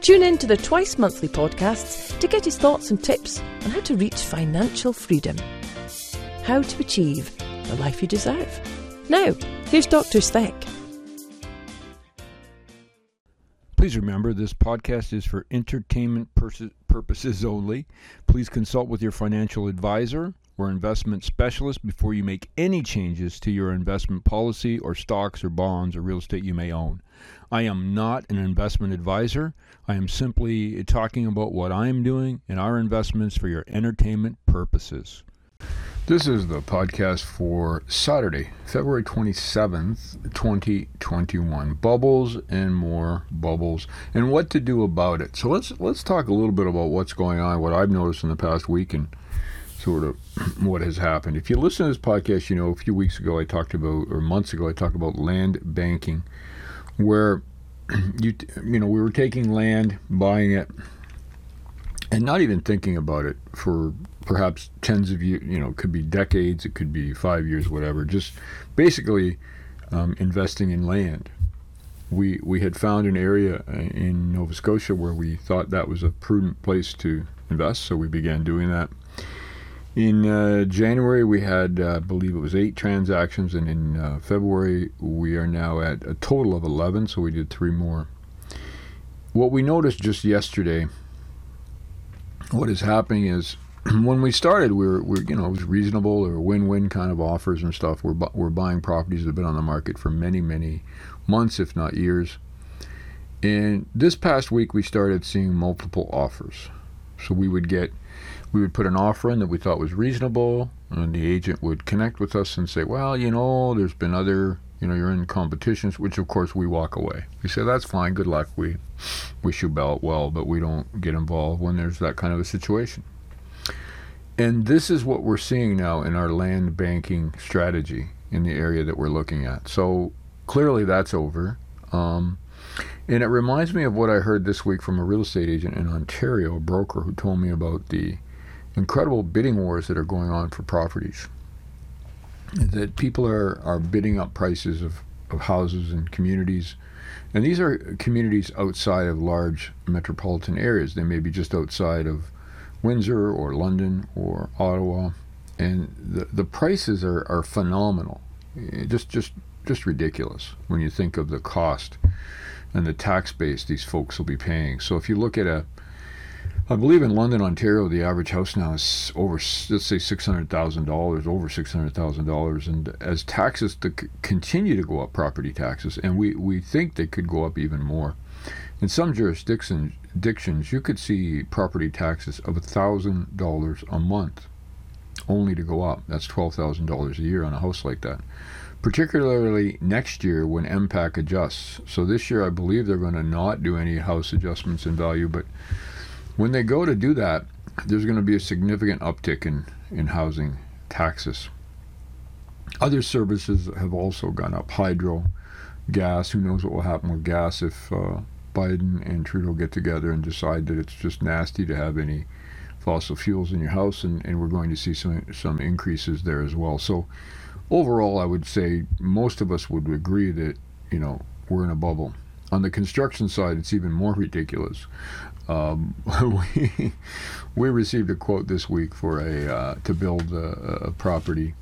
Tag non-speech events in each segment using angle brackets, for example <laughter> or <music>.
Tune in to the twice monthly podcasts to get his thoughts and tips on how to reach financial freedom. How to achieve the life you deserve. Now, here's Dr. Speck. Please remember this podcast is for entertainment purposes only. Please consult with your financial advisor or investment specialist before you make any changes to your investment policy or stocks or bonds or real estate you may own. I am not an investment advisor. I am simply talking about what I am doing and our investments for your entertainment purposes. This is the podcast for Saturday, February 27th, 2021. Bubbles and more bubbles and what to do about it. So let's let's talk a little bit about what's going on, what I've noticed in the past week and sort of <clears throat> what has happened. If you listen to this podcast, you know a few weeks ago I talked about or months ago I talked about land banking where you you know we were taking land, buying it, and not even thinking about it for perhaps tens of years. You know, it could be decades, it could be five years, whatever. Just basically um, investing in land. We we had found an area uh, in Nova Scotia where we thought that was a prudent place to invest, so we began doing that. In uh, January, we had, uh, I believe it was eight transactions, and in uh, February, we are now at a total of 11, so we did three more. What we noticed just yesterday, what is happening is <clears throat> when we started, we were, we you know, it was reasonable, or win-win kind of offers and stuff. We're, bu- we're buying properties that have been on the market for many, many months, if not years. And this past week, we started seeing multiple offers. So we would get we would put an offer in that we thought was reasonable, and the agent would connect with us and say, "Well, you know, there's been other, you know, you're in competitions," which of course we walk away. We say, "That's fine, good luck. We wish you well, but we don't get involved when there's that kind of a situation." And this is what we're seeing now in our land banking strategy in the area that we're looking at. So clearly that's over. Um, and it reminds me of what I heard this week from a real estate agent in Ontario, a broker who told me about the incredible bidding wars that are going on for properties. That people are, are bidding up prices of, of houses and communities. And these are communities outside of large metropolitan areas. They may be just outside of Windsor or London or Ottawa. And the, the prices are, are phenomenal. Eh, just, just, just ridiculous when you think of the cost and the tax base these folks will be paying. So if you look at a I believe in London, Ontario, the average house now is over, let's say, six hundred thousand dollars, over six hundred thousand dollars, and as taxes to c- continue to go up, property taxes, and we we think they could go up even more. In some jurisdictions, you could see property taxes of thousand dollars a month, only to go up. That's twelve thousand dollars a year on a house like that. Particularly next year when MPAC adjusts. So this year, I believe they're going to not do any house adjustments in value, but when they go to do that, there's going to be a significant uptick in, in housing taxes. Other services have also gone up. Hydro, gas, who knows what will happen with gas if uh, Biden and Trudeau get together and decide that it's just nasty to have any fossil fuels in your house, and, and we're going to see some some increases there as well. So overall, I would say most of us would agree that you know we're in a bubble. On the construction side, it's even more ridiculous. Um, <laughs> we we received a quote this week for a uh, to build a, a, property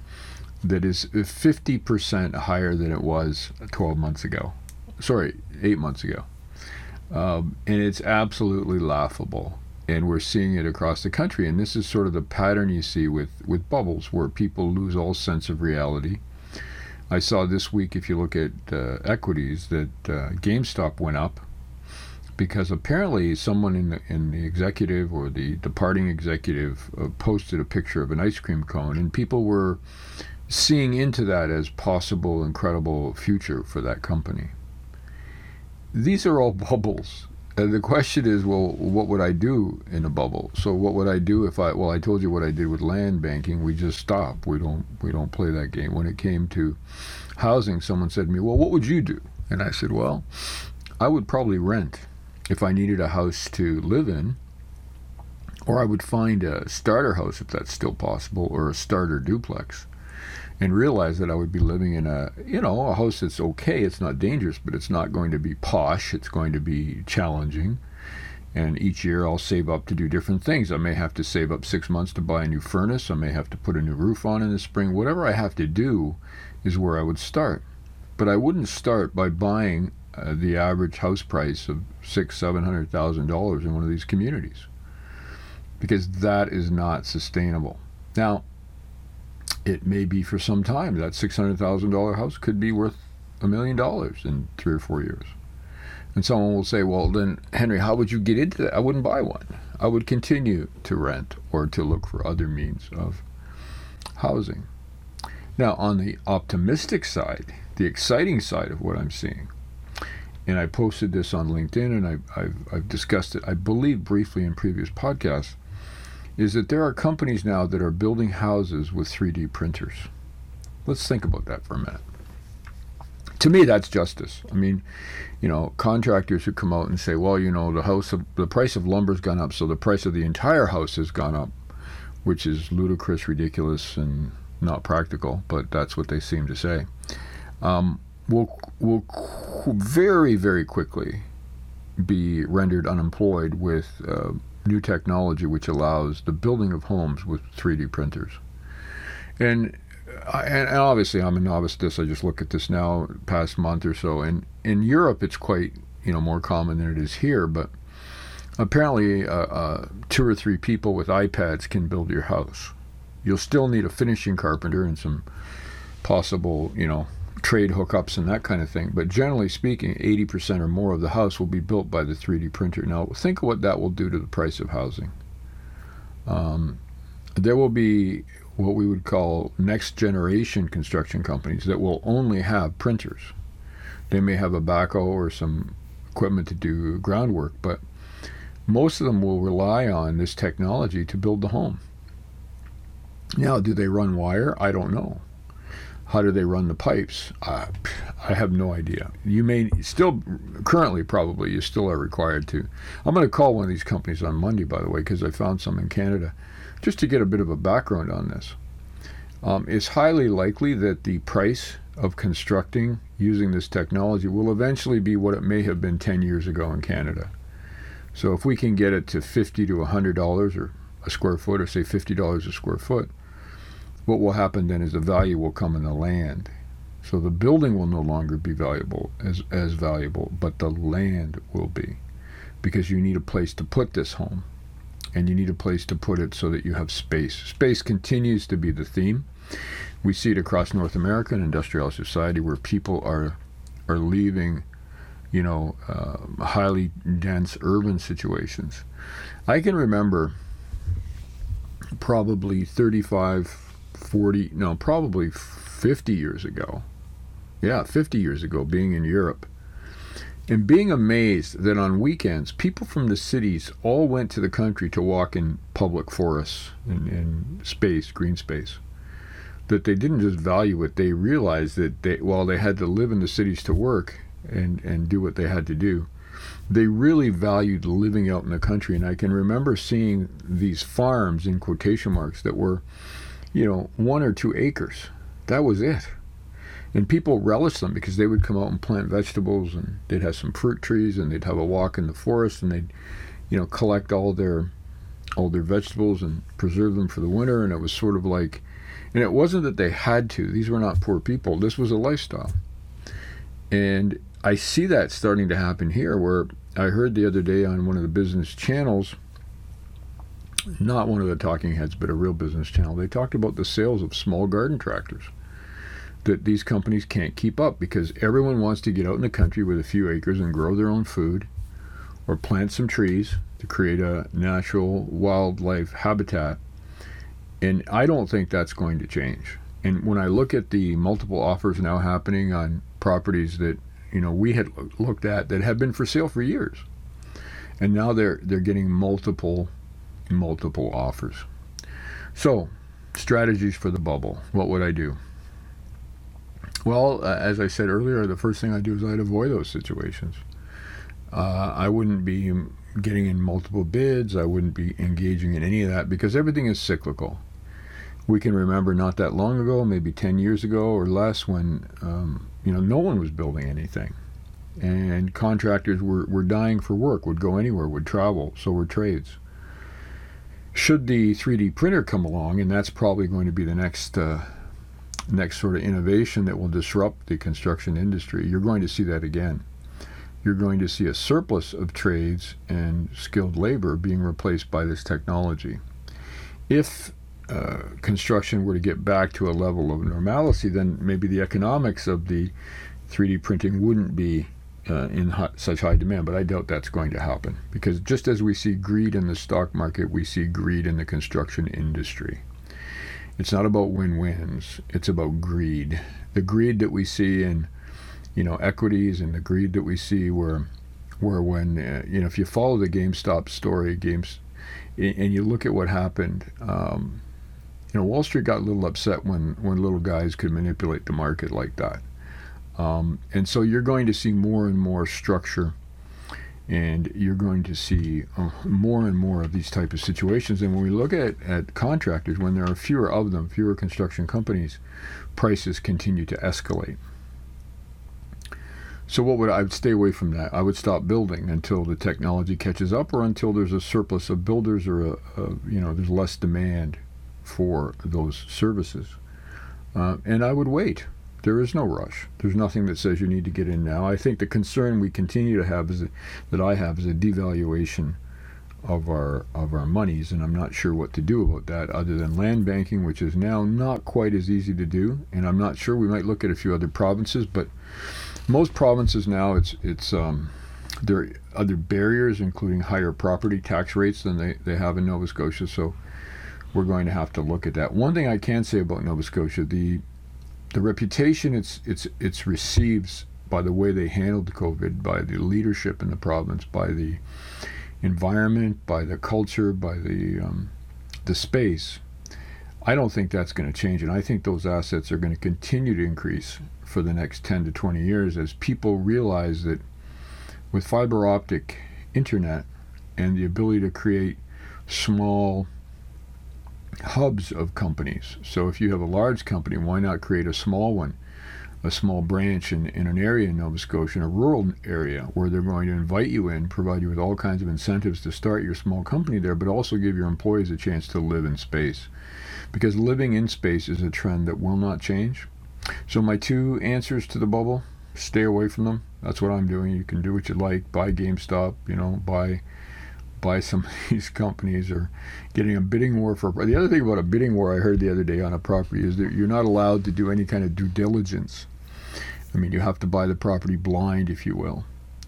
that is 50% higher than it was 12 months ago. Sorry, eight months ago, um, and it's absolutely laughable. And we're seeing it across the country. And this is sort of the pattern you see with, with bubbles, where people lose all sense of reality. I saw this week, if you look at uh, equities, that uh, GameStop went up because apparently someone in the, in the executive or the departing executive uh, posted a picture of an ice cream cone, and people were seeing into that as possible incredible future for that company. These are all <laughs> bubbles. And the question is, well, what would I do in a bubble? So what would I do if I? Well, I told you what I did with land banking. We just stop. We don't. We don't play that game. When it came to housing, someone said to me, "Well, what would you do?" And I said, "Well, I would probably rent if I needed a house to live in, or I would find a starter house if that's still possible, or a starter duplex." And realize that I would be living in a you know a house that's okay. It's not dangerous, but it's not going to be posh. It's going to be challenging. And each year I'll save up to do different things. I may have to save up six months to buy a new furnace. I may have to put a new roof on in the spring. Whatever I have to do is where I would start. But I wouldn't start by buying uh, the average house price of six, seven hundred thousand dollars in one of these communities, because that is not sustainable. Now, it may be for some time. That $600,000 house could be worth a million dollars in three or four years. And someone will say, well, then, Henry, how would you get into that? I wouldn't buy one. I would continue to rent or to look for other means of housing. Now, on the optimistic side, the exciting side of what I'm seeing, and I posted this on LinkedIn and I, have I've discussed it, I believe, briefly in previous podcasts is that there are companies now that are building houses with 3D printers. Let's think about that for a minute. To me, that's justice. I mean, you know, contractors who come out and say, "Well, you know, the house, of, the price of lumber's gone up, so the price of the entire house has gone up," which is ludicrous, ridiculous, and not practical. But that's what they seem to say. Um, will will very very quickly be rendered unemployed with uh, new technology which allows the building of homes with 3D printers. And, and obviously, I'm a novice at this. I just look at this now, past month or so. And in Europe, it's quite you know more common than it is here. But apparently, uh, uh, two or three people with iPads can build your house. You'll still need a finishing carpenter and some possible you know trade hookups and that kind of thing. But generally speaking, 80% or more of the house will be built by the 3D printer. Now, think of what that will do to the price of housing. Um, there will be what we would call next generation construction companies that will only have printers. They may have a backhoe or some equipment to do groundwork, but most of them will rely on this technology to build the home. Now, do they run wire? I don't know. How do they run the pipes? Uh, I have no idea. You may still, currently, probably, you still are required to. I'm going to call one of these companies on Monday, by the way, because I found some in Canada, just to get a bit of a background on this. Um, it's highly likely that the price of constructing using this technology will eventually be what it may have been 10 years ago in Canada. So if we can get it to 50 to $100 or a square foot, or say $50 a square foot, what will happen then is the value will come in the land. So the building will no longer be valuable as, as valuable, but the land will be. Because you need a place to put this home. And you need a place to put it so that you have space. Space continues to be the theme. We see it across North America industrial society where people are are leaving, you know, uh, highly dense urban situations. I can remember probably 35 40, no, probably 50 years ago. Yeah, 50 years ago, being in Europe. And being amazed that on weekends, people from the cities all went to the country to walk in public forests and, and space, green space. That they didn't just value it, they realized that they, while they had to live in the cities to work and, and do what they had to do, they really valued living out in the country. And I can remember seeing these farms in quotation marks that were you know, one or two acres. That was it. And people relished them because they would come out and plant vegetables and they'd have some fruit trees and they'd have a walk in the forest and they'd, you know, collect all their all their vegetables and preserve them for the winter and it was sort of like and it wasn't that they had to. These were not poor people. This was a lifestyle. And I see that starting to happen here where I heard the other day on one of the business channels not one of the talking heads, but a real business channel, they talked about the sales of small garden tractors that these companies can't keep up because everyone wants to get out in the country with a few acres and grow their own food or plant some trees to create a natural wildlife habitat. And I don't think that's going to change. And when I look at the multiple offers now happening on properties that you know we had looked at that have been for sale for years, and now they're they're getting multiple multiple offers. So, strategies for the bubble. What would I do? Well, uh, as I said earlier, the first thing I do is I'd avoid those situations. Uh, I wouldn't be getting in multiple bids. I wouldn't be engaging in any of that because everything is cyclical. We can remember not that long ago, maybe 10 years ago or less, when um, you know no one was building anything, and contractors were, were dying for work, would go anywhere, would travel. So were trades. Should the 3D printer come along, and that's probably going to be the next uh, next sort of innovation that will disrupt the construction industry, you're going to see that again you're going to see a surplus of trades and skilled labor being replaced by this technology. If uh, construction were to get back to a level of normalcy, then maybe the economics of the 3D printing wouldn't be uh, in hot, such high demand. But I doubt that's going to happen because just as we see greed in the stock market, we see greed in the construction industry. It's not about win wins, it's about greed. The greed that we see in you know equities and the greed that we see where where when uh, you know if you follow the GameStop story games and you look at what happened um, you know Wall Street got a little upset when when little guys could manipulate the market like that um, and so you're going to see more and more structure and you're going to see uh, more and more of these type of situations and when we look at, at contractors when there are fewer of them fewer construction companies prices continue to escalate so what would I, would stay away from that? I would stop building until the technology catches up, or until there's a surplus of builders, or a, a you know there's less demand for those services. Uh, and I would wait. There is no rush. There's nothing that says you need to get in now. I think the concern we continue to have is a, that I have is a devaluation of our of our monies, and I'm not sure what to do about that other than land banking, which is now not quite as easy to do. And I'm not sure. We might look at a few other provinces, but most provinces now it's it's um, there are other barriers, including higher property tax rates than they, they have in Nova Scotia. So we're going to have to look at that. One thing I can say about Nova Scotia, the the reputation it's it's it's receives by the way they handled COVID, by the leadership in the province, by the environment, by the culture, by the um, the space. I don't think that's going to change, and I think those assets are going to continue to increase for the next 10 to 20 years as people realize that with fiber optic internet and the ability to create small hubs of companies. So if you have a large company, why not create a small one, a small branch in, in an area in Nova Scotia, in a rural area, where they're going to invite you in, provide you with all kinds of incentives to start your small company there, but also give your employees a chance to live in space. Because living in space is a trend that will not change. So my two answers to the bubble: stay away from them. That's what I'm doing. You can do what you like. Buy GameStop. You know, buy buy some of these <laughs> companies or getting a bidding war for the other thing about a bidding war I heard the other day on a property is that you're not allowed to do any kind of due diligence. I mean, you have to buy the property blind, if you will,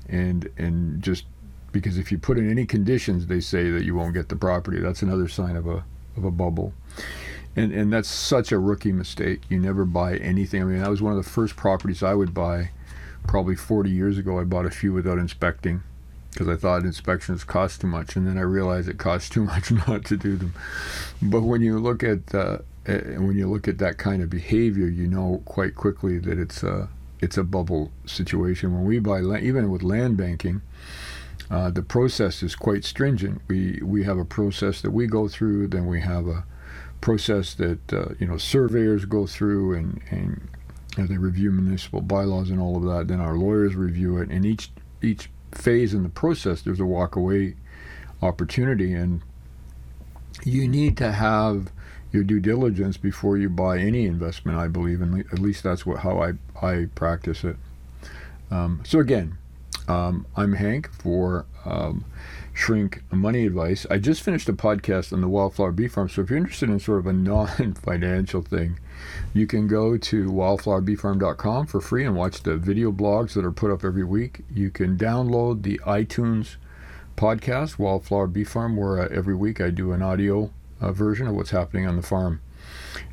and and just because if you put in any conditions, they say that you won't get the property. That's another sign of a of a bubble and and that's such a rookie mistake. You never buy anything. I mean, that was one of the first properties I would buy, probably 40 years ago. I bought a few without inspecting because I thought inspections cost too much, and then I realized it costs too much <laughs> not to do them. But when you look at uh, when you look at that kind of behavior, you know quite quickly that it's a it's a bubble situation. When we buy land, even with land banking. Uh, the process is quite stringent. We we have a process that we go through. Then we have a process that uh, you know surveyors go through and and they review municipal bylaws and all of that. Then our lawyers review it, and each each phase in the process there's a walk away opportunity, and you need to have your due diligence before you buy any investment. I believe, and at least that's what how I I practice it. Um, so again, um, I'm Hank for. Um, shrink money advice. I just finished a podcast on the Wildflower Bee Farm, so if you're interested in sort of a non-financial <laughs> thing, you can go to wildflowerbeefarm.com for free and watch the video blogs that are put up every week. You can download the iTunes podcast, Wildflower Bee Farm, where uh, every week I do an audio uh, version of what's happening on the farm.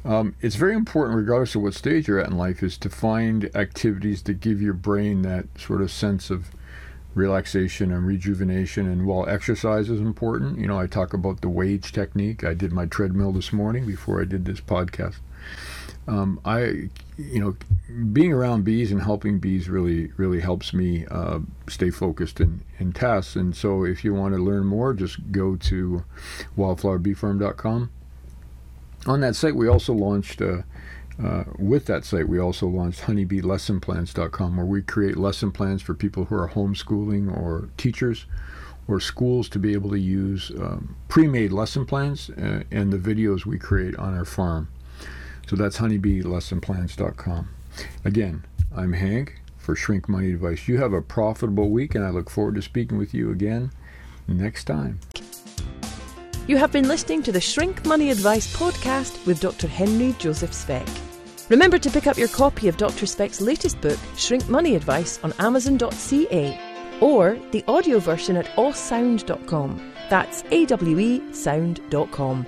Um, it's very important, regardless of what stage you're at in life, is to find activities that give your brain that sort of sense of relaxation and rejuvenation. And while exercise is important, you know, I talk about the wage technique. I did my treadmill this morning before I did this podcast. Um, I, you know, being around bees and helping bees really, really helps me uh, stay focused in, in tasks. And so, if you want to learn more, just go to wildflowerbeefarm.com. On that site, we also launched. Uh, uh, with that site, we also launched honeybeelessonplans.com, where we create lesson plans for people who are homeschooling or teachers or schools to be able to use um, pre made lesson plans uh, and the videos we create on our farm. So that's honeybeelessonplans.com. Again, I'm Hank for Shrink Money Advice. You have a profitable week, and I look forward to speaking with you again next time. You have been listening to the Shrink Money Advice podcast with Dr. Henry Joseph Speck. Remember to pick up your copy of Dr. Speck's latest book, Shrink Money Advice, on Amazon.ca or the audio version at awesound.com. That's A W E sound.com.